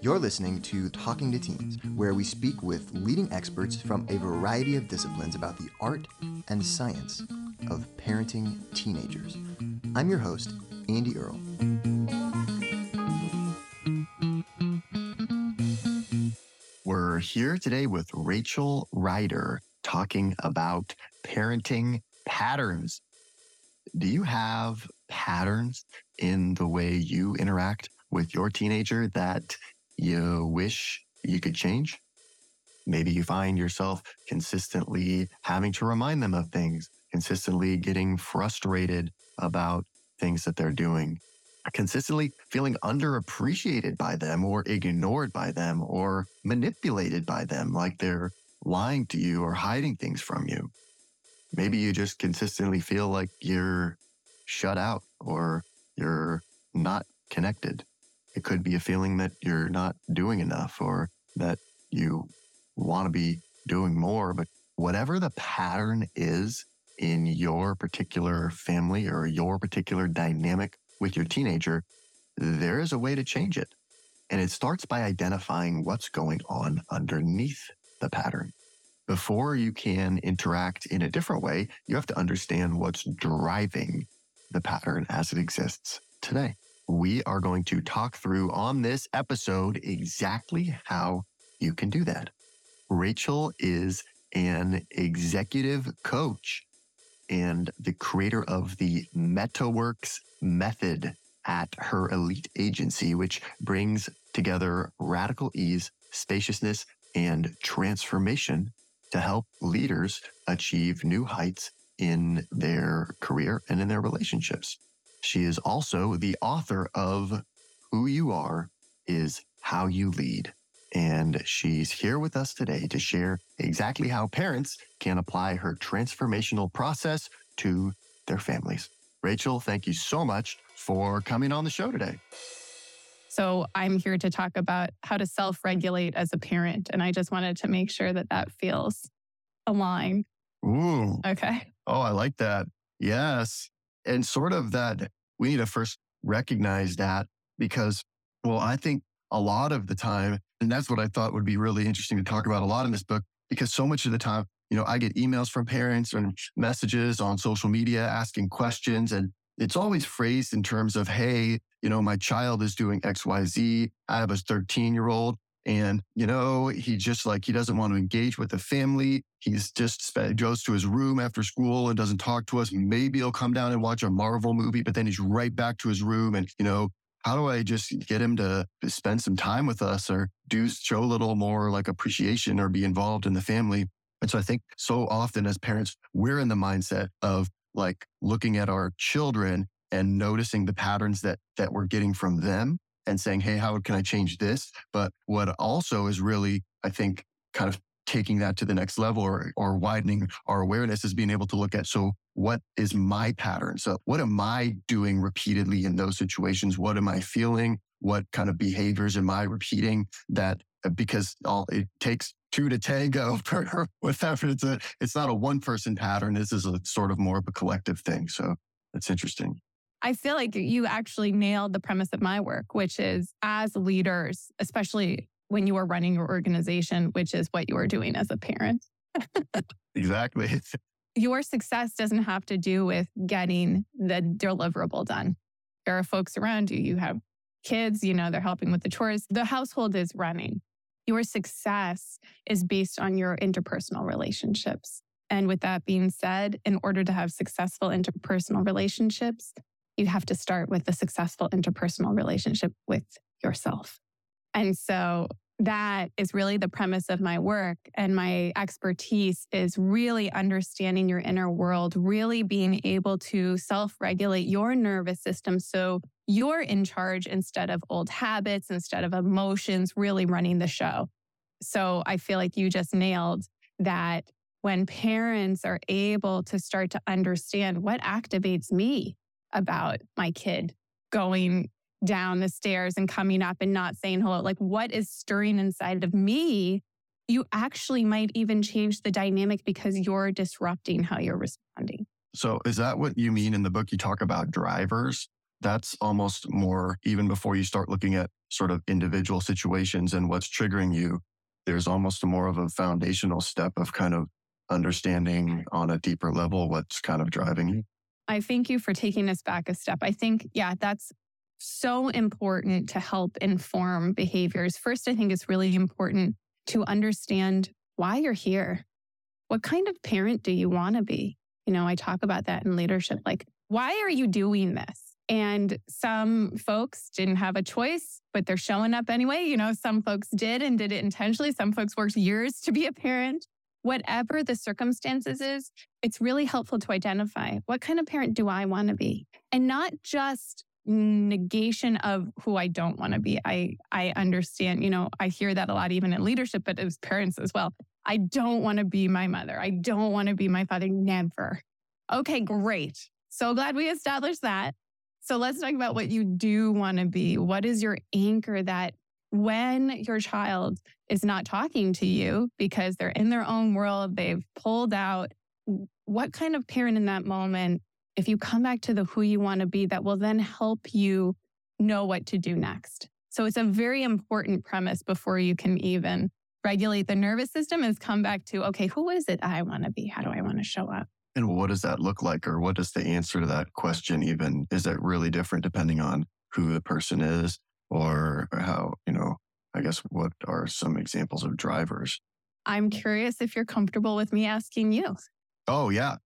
You're listening to Talking to Teens, where we speak with leading experts from a variety of disciplines about the art and science of parenting teenagers. I'm your host, Andy Earle. We're here today with Rachel Rider talking about parenting patterns. Do you have patterns in the way you interact with your teenager that you wish you could change? Maybe you find yourself consistently having to remind them of things, consistently getting frustrated about things that they're doing, consistently feeling underappreciated by them or ignored by them or manipulated by them, like they're lying to you or hiding things from you. Maybe you just consistently feel like you're shut out or you're not connected. It could be a feeling that you're not doing enough or that you want to be doing more. But whatever the pattern is in your particular family or your particular dynamic with your teenager, there is a way to change it. And it starts by identifying what's going on underneath the pattern. Before you can interact in a different way, you have to understand what's driving the pattern as it exists today. We are going to talk through on this episode exactly how you can do that. Rachel is an executive coach and the creator of the MetaWorks method at her elite agency, which brings together radical ease, spaciousness, and transformation to help leaders achieve new heights in their career and in their relationships. She is also the author of Who You Are is How You Lead. And she's here with us today to share exactly how parents can apply her transformational process to their families. Rachel, thank you so much for coming on the show today. So, I'm here to talk about how to self regulate as a parent. And I just wanted to make sure that that feels aligned. Ooh. Okay. Oh, I like that. Yes. And sort of that we need to first recognize that because, well, I think a lot of the time, and that's what I thought would be really interesting to talk about a lot in this book, because so much of the time, you know, I get emails from parents and messages on social media asking questions. And it's always phrased in terms of, hey, you know, my child is doing XYZ. I have a 13 year old and, you know, he just like, he doesn't want to engage with the family. He's just goes to his room after school and doesn't talk to us. Maybe he'll come down and watch a Marvel movie, but then he's right back to his room. And, you know, how do I just get him to spend some time with us or do show a little more like appreciation or be involved in the family? And so I think so often as parents, we're in the mindset of like looking at our children and noticing the patterns that that we're getting from them and saying, "Hey, how can I change this?" But what also is really, I think, kind of taking that to the next level or, or widening our awareness is being able to look at so what is my pattern? So what am i doing repeatedly in those situations? What am i feeling? What kind of behaviors am i repeating that uh, because all it takes two to tango whatever it's a it's not a one person pattern this is a sort of more of a collective thing. So that's interesting I feel like you actually nailed the premise of my work, which is as leaders, especially when you are running your organization, which is what you are doing as a parent. exactly. Your success doesn't have to do with getting the deliverable done. There are folks around you, you have kids, you know, they're helping with the chores. The household is running. Your success is based on your interpersonal relationships. And with that being said, in order to have successful interpersonal relationships, you have to start with a successful interpersonal relationship with yourself. And so that is really the premise of my work. And my expertise is really understanding your inner world, really being able to self regulate your nervous system. So you're in charge instead of old habits, instead of emotions, really running the show. So I feel like you just nailed that when parents are able to start to understand what activates me about my kid going down the stairs and coming up and not saying hello. Like, what is stirring inside of me? You actually might even change the dynamic because you're disrupting how you're responding. So, is that what you mean in the book? You talk about drivers. That's almost more, even before you start looking at sort of individual situations and what's triggering you, there's almost more of a foundational step of kind of understanding on a deeper level what's kind of driving you. I thank you for taking us back a step. I think, yeah, that's so important to help inform behaviors. First, I think it's really important to understand why you're here. What kind of parent do you want to be? You know, I talk about that in leadership. Like, why are you doing this? And some folks didn't have a choice, but they're showing up anyway. You know, some folks did and did it intentionally. Some folks worked years to be a parent. Whatever the circumstances is, it's really helpful to identify what kind of parent do I want to be? And not just negation of who I don't want to be. I I understand, you know, I hear that a lot even in leadership, but as parents as well. I don't want to be my mother. I don't want to be my father. Never. Okay, great. So glad we established that. So let's talk about what you do want to be. What is your anchor that when your child is not talking to you because they're in their own world, they've pulled out, what kind of parent in that moment if you come back to the who you want to be, that will then help you know what to do next. So it's a very important premise before you can even regulate the nervous system is come back to, okay, who is it I want to be? How do I want to show up? And what does that look like? Or what does the answer to that question even? Is that really different depending on who the person is or how, you know, I guess what are some examples of drivers? I'm curious if you're comfortable with me asking you. Oh, yeah.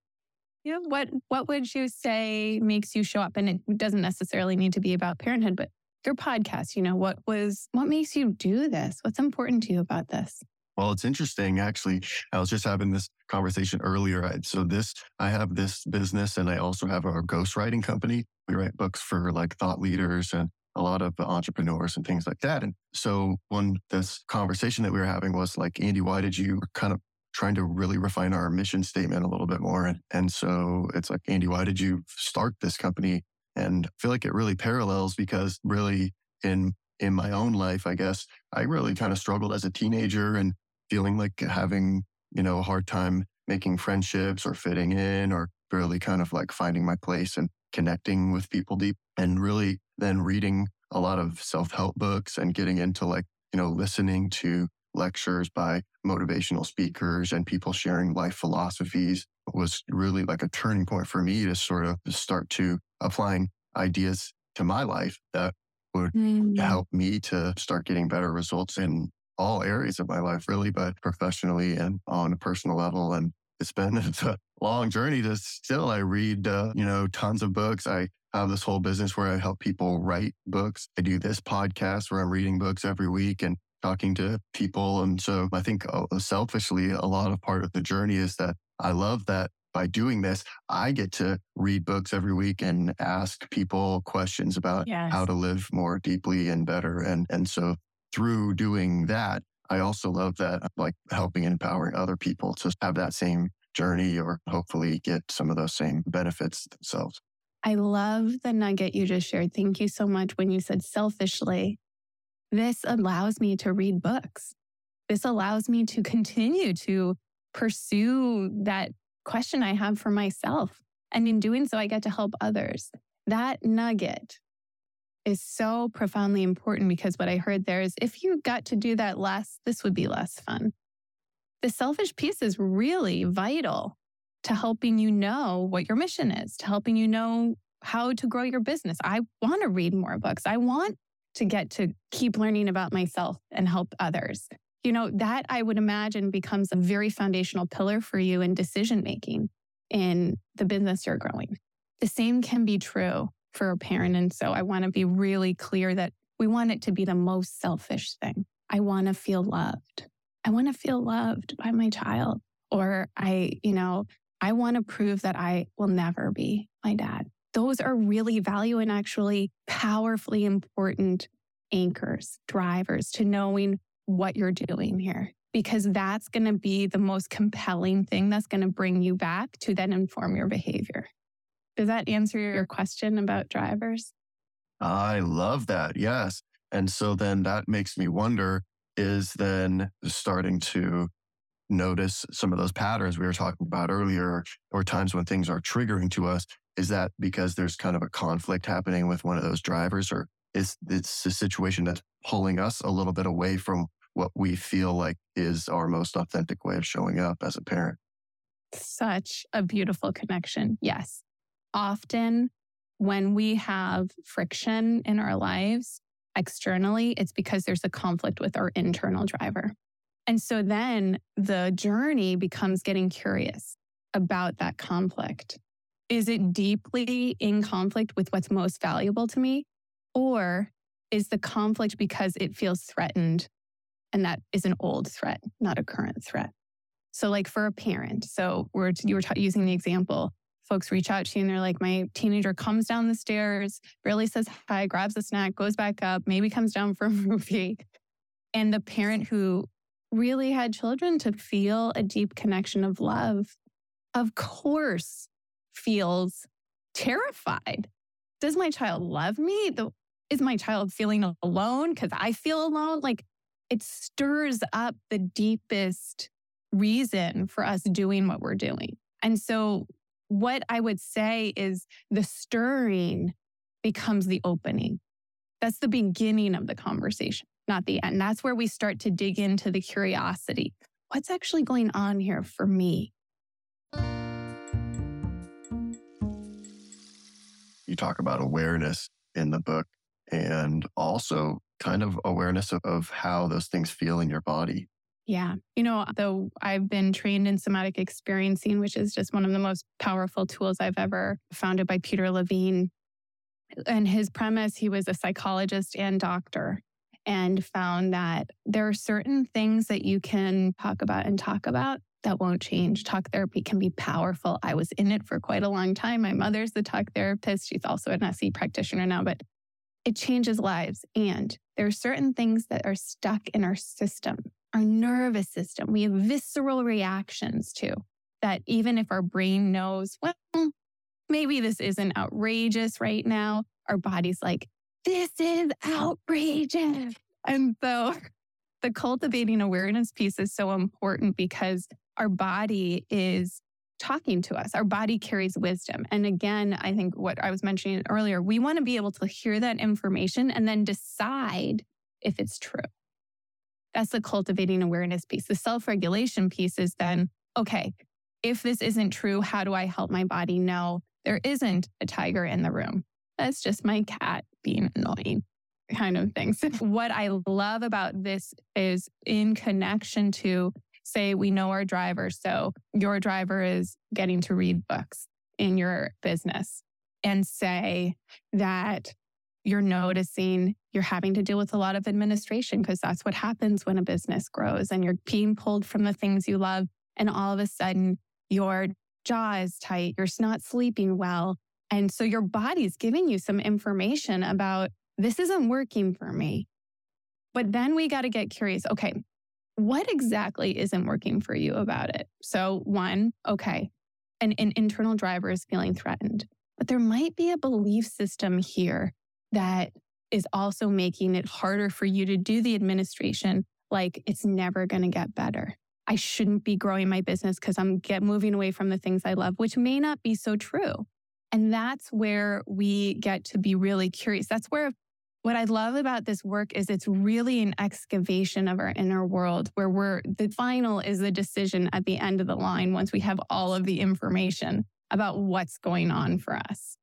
Yeah. What what would you say makes you show up? And it doesn't necessarily need to be about parenthood, but your podcast, you know, what was what makes you do this? What's important to you about this? Well, it's interesting. Actually, I was just having this conversation earlier. So this, I have this business and I also have a ghostwriting company. We write books for like thought leaders and a lot of entrepreneurs and things like that. And so one, this conversation that we were having was like, Andy, why did you kind of trying to really refine our mission statement a little bit more. And, and so it's like, Andy, why did you start this company? And I feel like it really parallels because really in in my own life, I guess I really kind of struggled as a teenager and feeling like having, you know, a hard time making friendships or fitting in or really kind of like finding my place and connecting with people deep and really then reading a lot of self-help books and getting into like, you know, listening to lectures by motivational speakers and people sharing life philosophies was really like a turning point for me to sort of start to applying ideas to my life that would mm. help me to start getting better results in all areas of my life, really, but professionally and on a personal level. And it's been it's a long journey to still, I read, uh, you know, tons of books. I have this whole business where I help people write books. I do this podcast where I'm reading books every week and talking to people. And so I think uh, selfishly, a lot of part of the journey is that I love that by doing this, I get to read books every week and ask people questions about yes. how to live more deeply and better. And, and so through doing that, I also love that, like helping and empowering other people to have that same journey or hopefully get some of those same benefits themselves. I love the nugget you just shared. Thank you so much when you said selfishly. This allows me to read books. This allows me to continue to pursue that question I have for myself. And in doing so, I get to help others. That nugget is so profoundly important because what I heard there is if you got to do that less, this would be less fun. The selfish piece is really vital to helping you know what your mission is, to helping you know how to grow your business. I want to read more books. I want to get to keep learning about myself and help others. You know, that I would imagine becomes a very foundational pillar for you in decision making in the business you're growing. The same can be true for a parent. And so I want to be really clear that we want it to be the most selfish thing. I want to feel loved. I want to feel loved by my child. Or I, you know, I want to prove that I will never be my dad those are really value and actually powerfully important anchors, drivers to knowing what you're doing here, because that's going to be the most compelling thing that's going to bring you back to then inform your behavior. Does that answer your question about drivers? I love that. Yes. And so then that makes me wonder is then starting to notice some of those patterns we were talking about earlier, or times when things are triggering to us. Is that because there's kind of a conflict happening with one of those drivers, or is it's a situation that's pulling us a little bit away from what we feel like is our most authentic way of showing up as a parent? Such a beautiful connection. Yes. Often when we have friction in our lives externally, it's because there's a conflict with our internal driver. And so then the journey becomes getting curious about that conflict. Is it deeply in conflict with what's most valuable to me? Or is the conflict because it feels threatened and that is an old threat, not a current threat? So, like for a parent, so we're, you were using the example, folks reach out to you and they're like, my teenager comes down the stairs, barely says hi, grabs a snack, goes back up, maybe comes down for a movie. And the parent who really had children to feel a deep connection of love, of course, feels terrified. Does my child love me? Is my child feeling alone because I feel alone? Like it stirs up the deepest reason for us doing what we're doing. And so, what I would say is the stirring becomes the opening. That's the beginning of the conversation not the end. That's where we start to dig into the curiosity. What's actually going on here for me? You talk about awareness in the book and also kind of awareness of, of how those things feel in your body. Yeah. You know, though I've been trained in somatic experiencing, which is just one of the most powerful tools I've ever founded by Peter Levine. And his premise, he was a psychologist and doctor and found that there are certain things that you can talk about and talk about that won't change. Talk therapy can be powerful. I was in it for quite a long time. My mother's the talk therapist. She's also an SE practitioner now, but it changes lives. And there are certain things that are stuck in our system, our nervous system. We have visceral reactions to that, even if our brain knows, well, maybe this isn't outrageous right now, our body's like, this is outrageous. And so the cultivating awareness piece is so important because our body is talking to us. Our body carries wisdom. And again, I think what I was mentioning earlier, we want to be able to hear that information and then decide if it's true. That's the cultivating awareness piece. The self regulation piece is then, okay, if this isn't true, how do I help my body know there isn't a tiger in the room? That's just my cat being annoying kind of things. what I love about this is in connection to, say, we know our driver. So your driver is getting to read books in your business and say that you're noticing you're having to deal with a lot of administration because that's what happens when a business grows and you're being pulled from the things you love. And all of a sudden, your jaw is tight, you're not sleeping well, and so your body's giving you some information about this isn't working for me. But then we got to get curious. Okay, what exactly isn't working for you about it? So, one, okay, an, an internal driver is feeling threatened, but there might be a belief system here that is also making it harder for you to do the administration. Like it's never going to get better. I shouldn't be growing my business because I'm get moving away from the things I love, which may not be so true. And that's where we get to be really curious. That's where what I love about this work is it's really an excavation of our inner world where we're the final is the decision at the end of the line once we have all of the information about what's going on for us.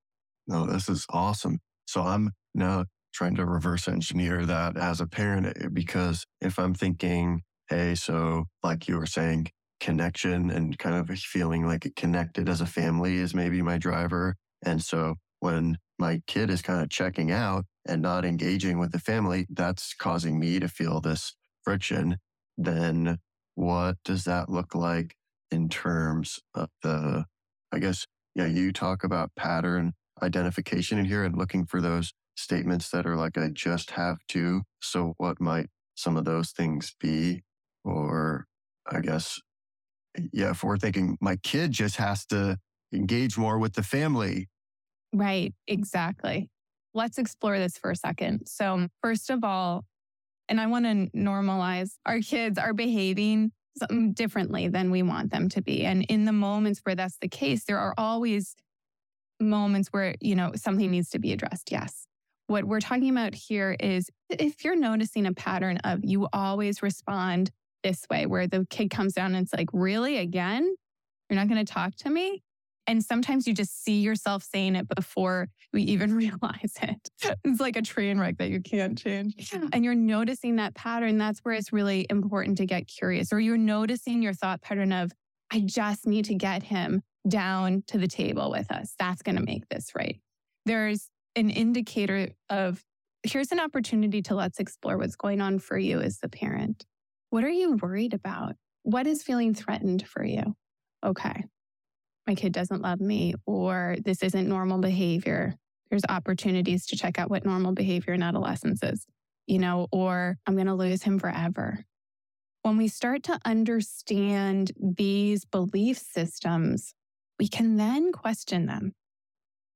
No, this is awesome. So I'm now trying to reverse engineer that as a parent eh, because if I'm thinking, hey, so like you were saying, connection and kind of feeling like connected as a family is maybe my driver. And so when my kid is kind of checking out and not engaging with the family, that's causing me to feel this friction. Then what does that look like in terms of the, I guess, yeah, you talk about pattern identification in here and looking for those statements that are like, I just have to. So what might some of those things be? Or I guess yeah, if we're thinking my kid just has to engage more with the family. Right, exactly. let's explore this for a second. So, first of all, and I want to normalize our kids are behaving differently than we want them to be. And in the moments where that's the case, there are always moments where, you know, something needs to be addressed. Yes. What we're talking about here is if you're noticing a pattern of you always respond this way, where the kid comes down and it's like, really again? You're not going to talk to me? And sometimes you just see yourself saying it before we even realize it. It's like a train wreck that you can't change. And you're noticing that pattern. That's where it's really important to get curious. Or you're noticing your thought pattern of, I just need to get him down to the table with us. That's going to make this right. There's an indicator of here's an opportunity to let's explore what's going on for you as the parent. What are you worried about? What is feeling threatened for you? Okay, my kid doesn't love me, or this isn't normal behavior. There's opportunities to check out what normal behavior in adolescence is, you know, or I'm going to lose him forever. When we start to understand these belief systems, we can then question them.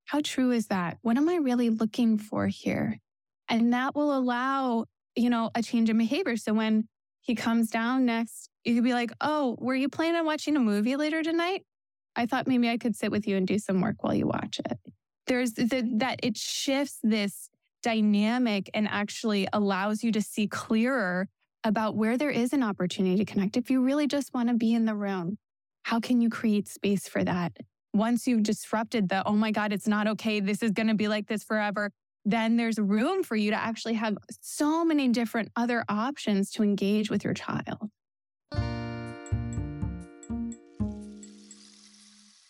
How true is that? What am I really looking for here? And that will allow, you know, a change in behavior. So when he comes down next, you could be like, Oh, were you planning on watching a movie later tonight? I thought maybe I could sit with you and do some work while you watch it. There's the, that it shifts this dynamic and actually allows you to see clearer about where there is an opportunity to connect. If you really just want to be in the room, how can you create space for that? Once you've disrupted the, oh my God, it's not okay. This is going to be like this forever. Then there's room for you to actually have so many different other options to engage with your child.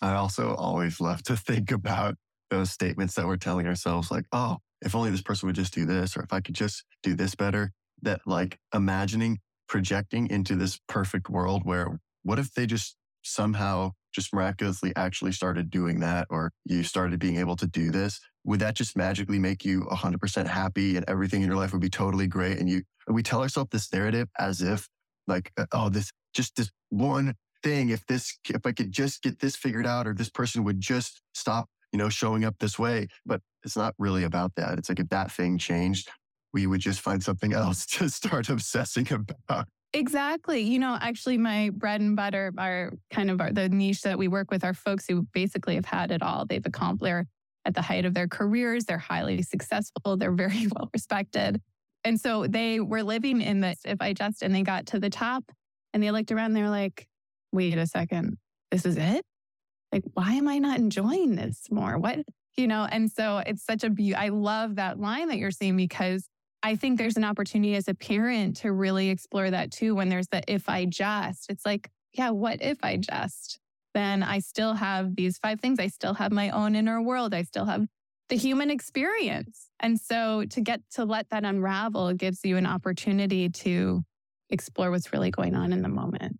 I also always love to think about those statements that we're telling ourselves, like, oh, if only this person would just do this, or if I could just do this better. That like imagining projecting into this perfect world where what if they just somehow just miraculously actually started doing that, or you started being able to do this? Would that just magically make you 100% happy and everything in your life would be totally great? And you, we tell ourselves this narrative as if like, uh, oh, this just this one thing if this if i could just get this figured out or this person would just stop you know showing up this way but it's not really about that it's like if that thing changed we would just find something else to start obsessing about Exactly. You know, actually, my bread and butter are kind of our, the niche that we work with are folks who basically have had it all. They've accomplished, at the height of their careers, they're highly successful, they're very well respected. And so they were living in this if I just, and they got to the top and they looked around, they're like, wait a second, this is it? Like, why am I not enjoying this more? What, you know? And so it's such a beauty. I love that line that you're saying because I think there's an opportunity as a parent to really explore that too. When there's the if I just, it's like, yeah, what if I just? Then I still have these five things. I still have my own inner world. I still have the human experience. And so to get to let that unravel gives you an opportunity to explore what's really going on in the moment.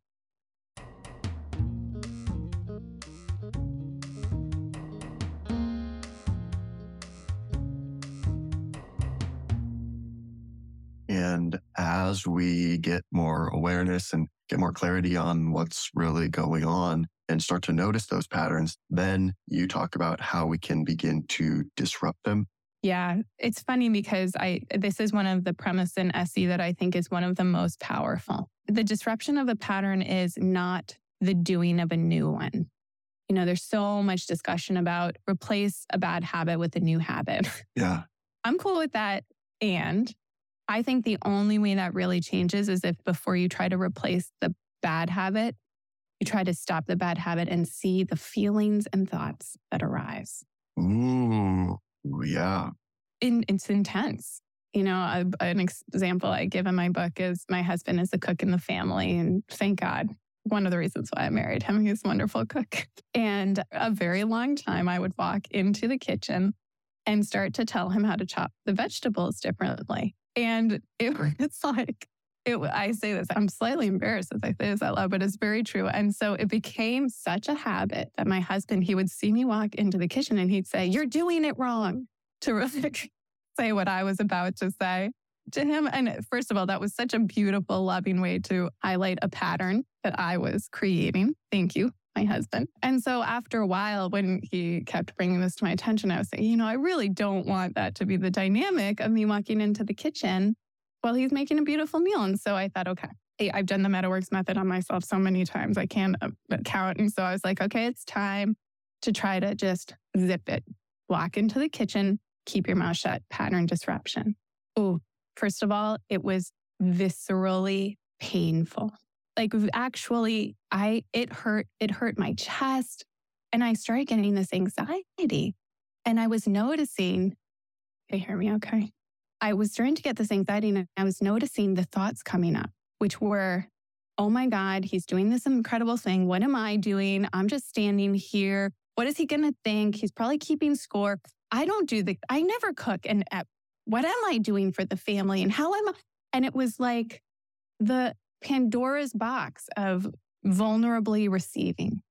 And as we get more awareness and get more clarity on what's really going on and start to notice those patterns, then you talk about how we can begin to disrupt them. Yeah, it's funny because I this is one of the premise in SE that I think is one of the most powerful. The disruption of a pattern is not the doing of a new one. You know, there's so much discussion about replace a bad habit with a new habit. Yeah. I'm cool with that. And I think the only way that really changes is if before you try to replace the bad habit, you try to stop the bad habit and see the feelings and thoughts that arise. Ooh, yeah. In, it's intense. You know, a, an example I give in my book is my husband is a cook in the family, and thank God. One of the reasons why I married him, he's a wonderful cook. And a very long time, I would walk into the kitchen and start to tell him how to chop the vegetables differently. And it, it's like, it, I say this, I'm slightly embarrassed as I say this out loud, but it's very true. And so it became such a habit that my husband, he would see me walk into the kitchen and he'd say, You're doing it wrong, to really say what I was about to say to him. And first of all, that was such a beautiful, loving way to highlight a pattern that I was creating. Thank you. My husband. And so after a while, when he kept bringing this to my attention, I was saying, you know, I really don't want that to be the dynamic of me walking into the kitchen while he's making a beautiful meal. And so I thought, okay, I've done the MetaWorks method on myself so many times, I can't uh, count. And so I was like, okay, it's time to try to just zip it, walk into the kitchen, keep your mouth shut, pattern disruption. Oh, first of all, it was viscerally painful. Like actually, I it hurt, it hurt my chest. And I started getting this anxiety. And I was noticing, they hear me okay. I was starting to get this anxiety and I was noticing the thoughts coming up, which were, oh my God, he's doing this incredible thing. What am I doing? I'm just standing here. What is he going to think? He's probably keeping score. I don't do the, I never cook. And what am I doing for the family? And how am I? And it was like the Pandora's box of vulnerably receiving.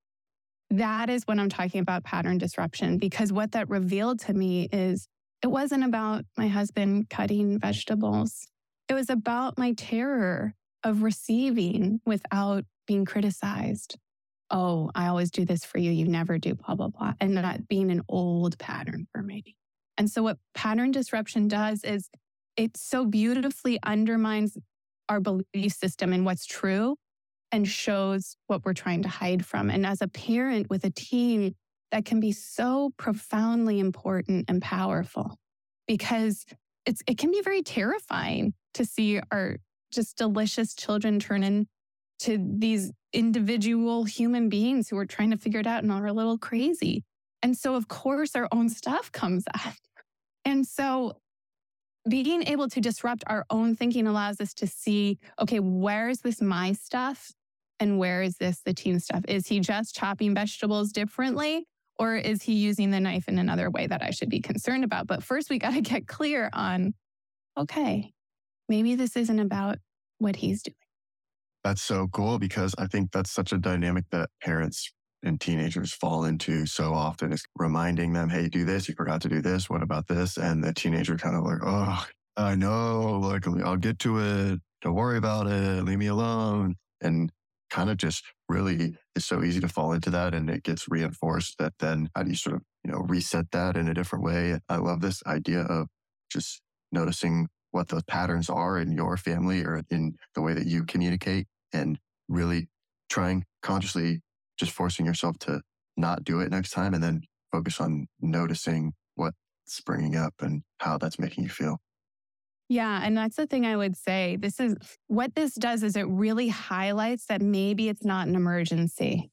That is what I'm talking about pattern disruption, because what that revealed to me is it wasn't about my husband cutting vegetables. It was about my terror of receiving without being criticized. Oh, I always do this for you. You never do, blah, blah, blah. And that being an old pattern for me. And so, what pattern disruption does is it so beautifully undermines our belief system and what's true and shows what we're trying to hide from. And as a parent with a teen, that can be so profoundly important and powerful because it's it can be very terrifying to see our just delicious children turn into these individual human beings who are trying to figure it out and are a little crazy. And so of course our own stuff comes up. And so being able to disrupt our own thinking allows us to see okay, where is this my stuff? And where is this the team stuff? Is he just chopping vegetables differently? Or is he using the knife in another way that I should be concerned about? But first, we got to get clear on okay, maybe this isn't about what he's doing. That's so cool because I think that's such a dynamic that parents and teenagers fall into so often is reminding them, hey, do this. You forgot to do this. What about this? And the teenager kind of like, oh, I know. Like, I'll get to it. Don't worry about it. Leave me alone. And kind of just really is so easy to fall into that. And it gets reinforced that then how do you sort of, you know, reset that in a different way? I love this idea of just noticing what those patterns are in your family or in the way that you communicate and really trying consciously just forcing yourself to not do it next time and then focus on noticing what's springing up and how that's making you feel. Yeah. And that's the thing I would say. This is what this does is it really highlights that maybe it's not an emergency.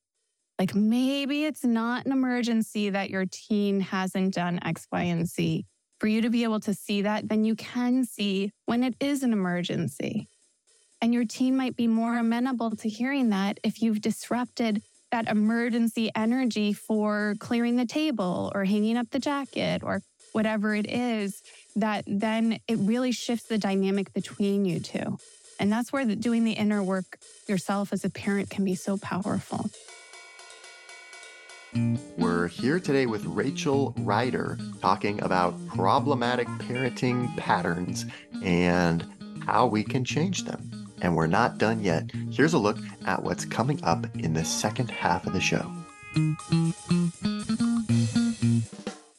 Like maybe it's not an emergency that your teen hasn't done X, Y, and Z. For you to be able to see that, then you can see when it is an emergency. And your teen might be more amenable to hearing that if you've disrupted that emergency energy for clearing the table or hanging up the jacket or whatever it is, that then it really shifts the dynamic between you two. And that's where the, doing the inner work yourself as a parent can be so powerful. We're here today with Rachel Rider talking about problematic parenting patterns and how we can change them. And we're not done yet. Here's a look at what's coming up in the second half of the show.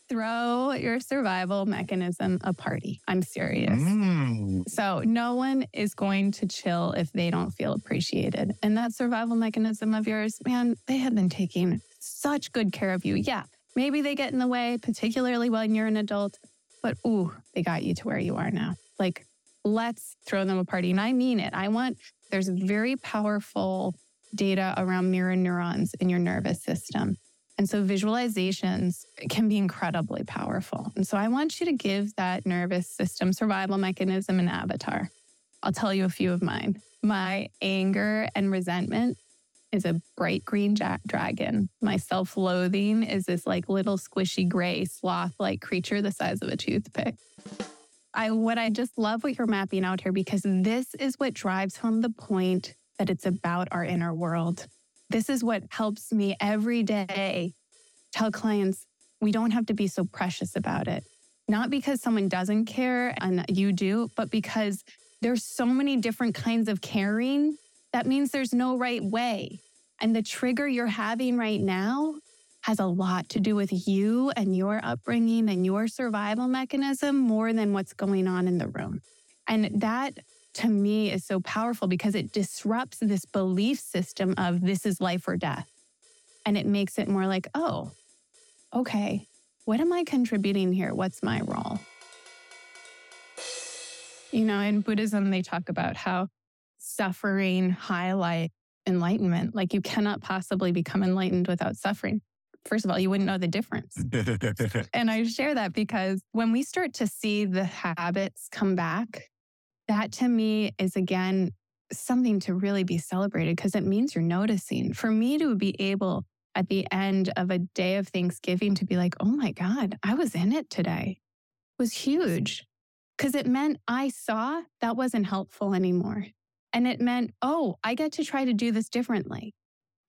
Throw your survival mechanism a party. I'm serious. Mm. So, no one is going to chill if they don't feel appreciated. And that survival mechanism of yours, man, they have been taking such good care of you. Yeah, maybe they get in the way, particularly when you're an adult, but ooh, they got you to where you are now. Like, let's throw them a party. And I mean it. I want, there's very powerful data around mirror neurons in your nervous system. And so visualizations can be incredibly powerful. And so I want you to give that nervous system survival mechanism an avatar. I'll tell you a few of mine. My anger and resentment is a bright green jack dragon. My self loathing is this like little squishy gray sloth like creature the size of a toothpick. I what I just love what you're mapping out here because this is what drives home the point that it's about our inner world. This is what helps me every day tell clients we don't have to be so precious about it. Not because someone doesn't care and you do, but because there's so many different kinds of caring. That means there's no right way. And the trigger you're having right now has a lot to do with you and your upbringing and your survival mechanism more than what's going on in the room. And that to me is so powerful because it disrupts this belief system of this is life or death. And it makes it more like, oh, okay, what am I contributing here? What's my role? You know, in Buddhism, they talk about how suffering highlight enlightenment. Like you cannot possibly become enlightened without suffering. First of all, you wouldn't know the difference. and I share that because when we start to see the habits come back, that to me is again something to really be celebrated because it means you're noticing. For me to be able at the end of a day of Thanksgiving to be like, oh my God, I was in it today was huge because it meant I saw that wasn't helpful anymore. And it meant, oh, I get to try to do this differently.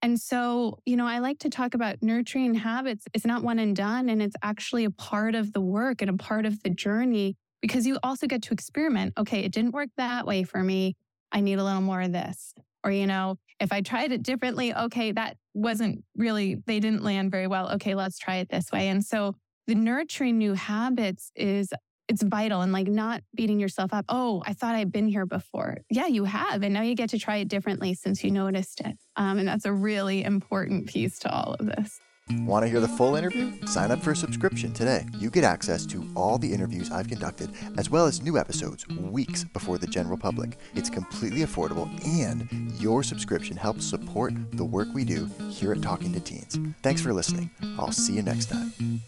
And so, you know, I like to talk about nurturing habits. It's not one and done, and it's actually a part of the work and a part of the journey because you also get to experiment. Okay, it didn't work that way for me. I need a little more of this. Or, you know, if I tried it differently, okay, that wasn't really, they didn't land very well. Okay, let's try it this way. And so the nurturing new habits is it's vital and like not beating yourself up. Oh, I thought I'd been here before. Yeah, you have. And now you get to try it differently since you noticed it. Um, and that's a really important piece to all of this. Want to hear the full interview? Sign up for a subscription today. You get access to all the interviews I've conducted, as well as new episodes weeks before the general public. It's completely affordable, and your subscription helps support the work we do here at Talking to Teens. Thanks for listening. I'll see you next time.